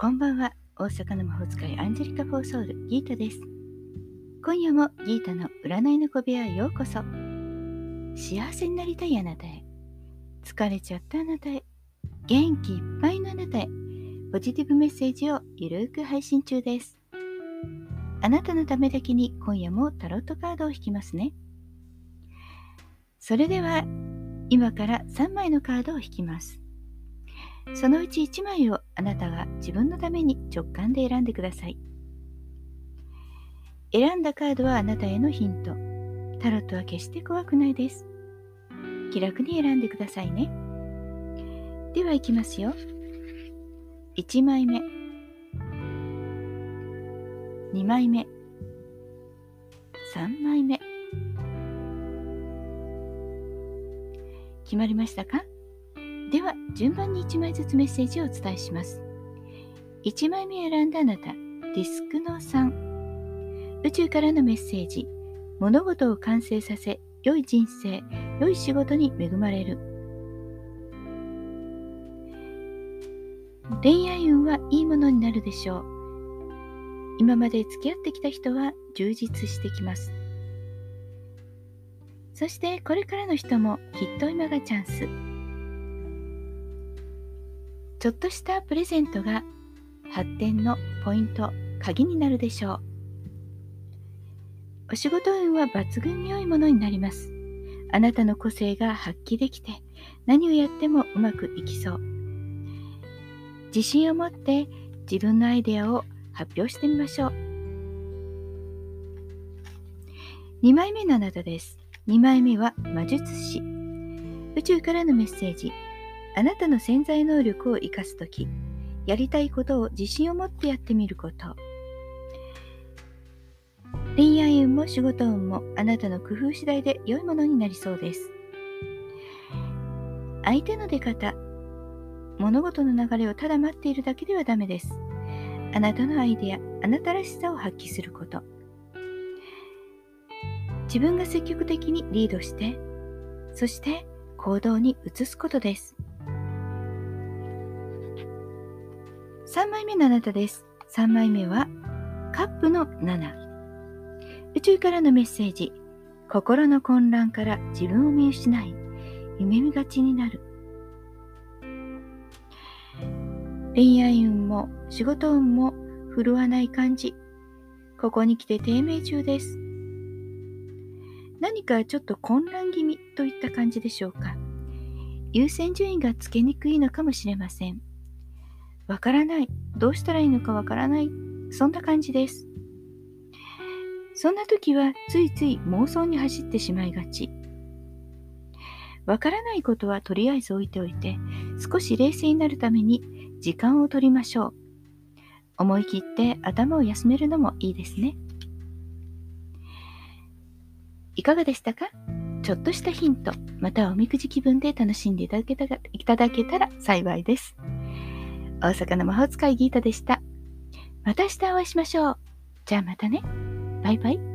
こんばんは。大阪の魔法使いアンジェリカ・フォーソウル、ギータです。今夜もギータの占いの小部屋へようこそ。幸せになりたいあなたへ。疲れちゃったあなたへ。元気いっぱいのあなたへ。ポジティブメッセージをゆるく配信中です。あなたのためだけに今夜もタロットカードを引きますね。それでは、今から3枚のカードを引きます。そのうち1枚をあなたが自分のために直感で選んでください。選んだカードはあなたへのヒント。タロットは決して怖くないです。気楽に選んでくださいね。では行きますよ。1枚目。2枚目。3枚目。決まりましたか、順番に1枚ずつメッセージをお伝えします。1枚目選んだあなた、ディスクの3。宇宙からのメッセージ。物事を完成させ、良い人生、良い仕事に恵まれる。恋愛運はいいものになるでしょう。今まで付き合ってきた人は充実してきます。そしてこれからの人もきっと今がチャンス。ちょっとしたプレゼントが発展のポイント、鍵になるでしょう。お仕事運は抜群に良いものになります。あなたの個性が発揮できて何をやってもうまくいきそう。自信を持って自分のアイデアを発表してみましょう。2枚目のあなたです。2枚目は魔術師。宇宙からのメッセージ。あなたの潜在能力を生かすとき、やりたいことを自信を持ってやってみること。恋愛運も仕事運もあなたの工夫次第で良いものになりそうです。相手の出方、物事の流れをただ待っているだけではダメです。あなたのアイデア、あなたらしさを発揮すること。自分が積極的にリードして、そして行動に移すことです。3枚目のあなたです。3枚目はカップの7。宇宙からのメッセージ。心の混乱から自分を見失い、夢見がちになる。恋愛運も仕事運も振るわない感じ。ここに来て低迷中です。何かちょっと混乱気味といった感じでしょうか。優先順位がつけにくいのかもしれません。わからない。どうしたらいいのかわからない。そんな感じです。そんな時はついつい妄想に走ってしまいがち。わからないことはとりあえず置いておいて、少し冷静になるために時間を取りましょう。思い切って頭を休めるのもいいですね。いかがでしたか？ちょっとしたヒント、またはおみくじ気分で楽しんでいただけたいただけたら幸いです。大阪の魔法使いギータでした。また明日お会いしましょう。じゃあまたね。バイバイ。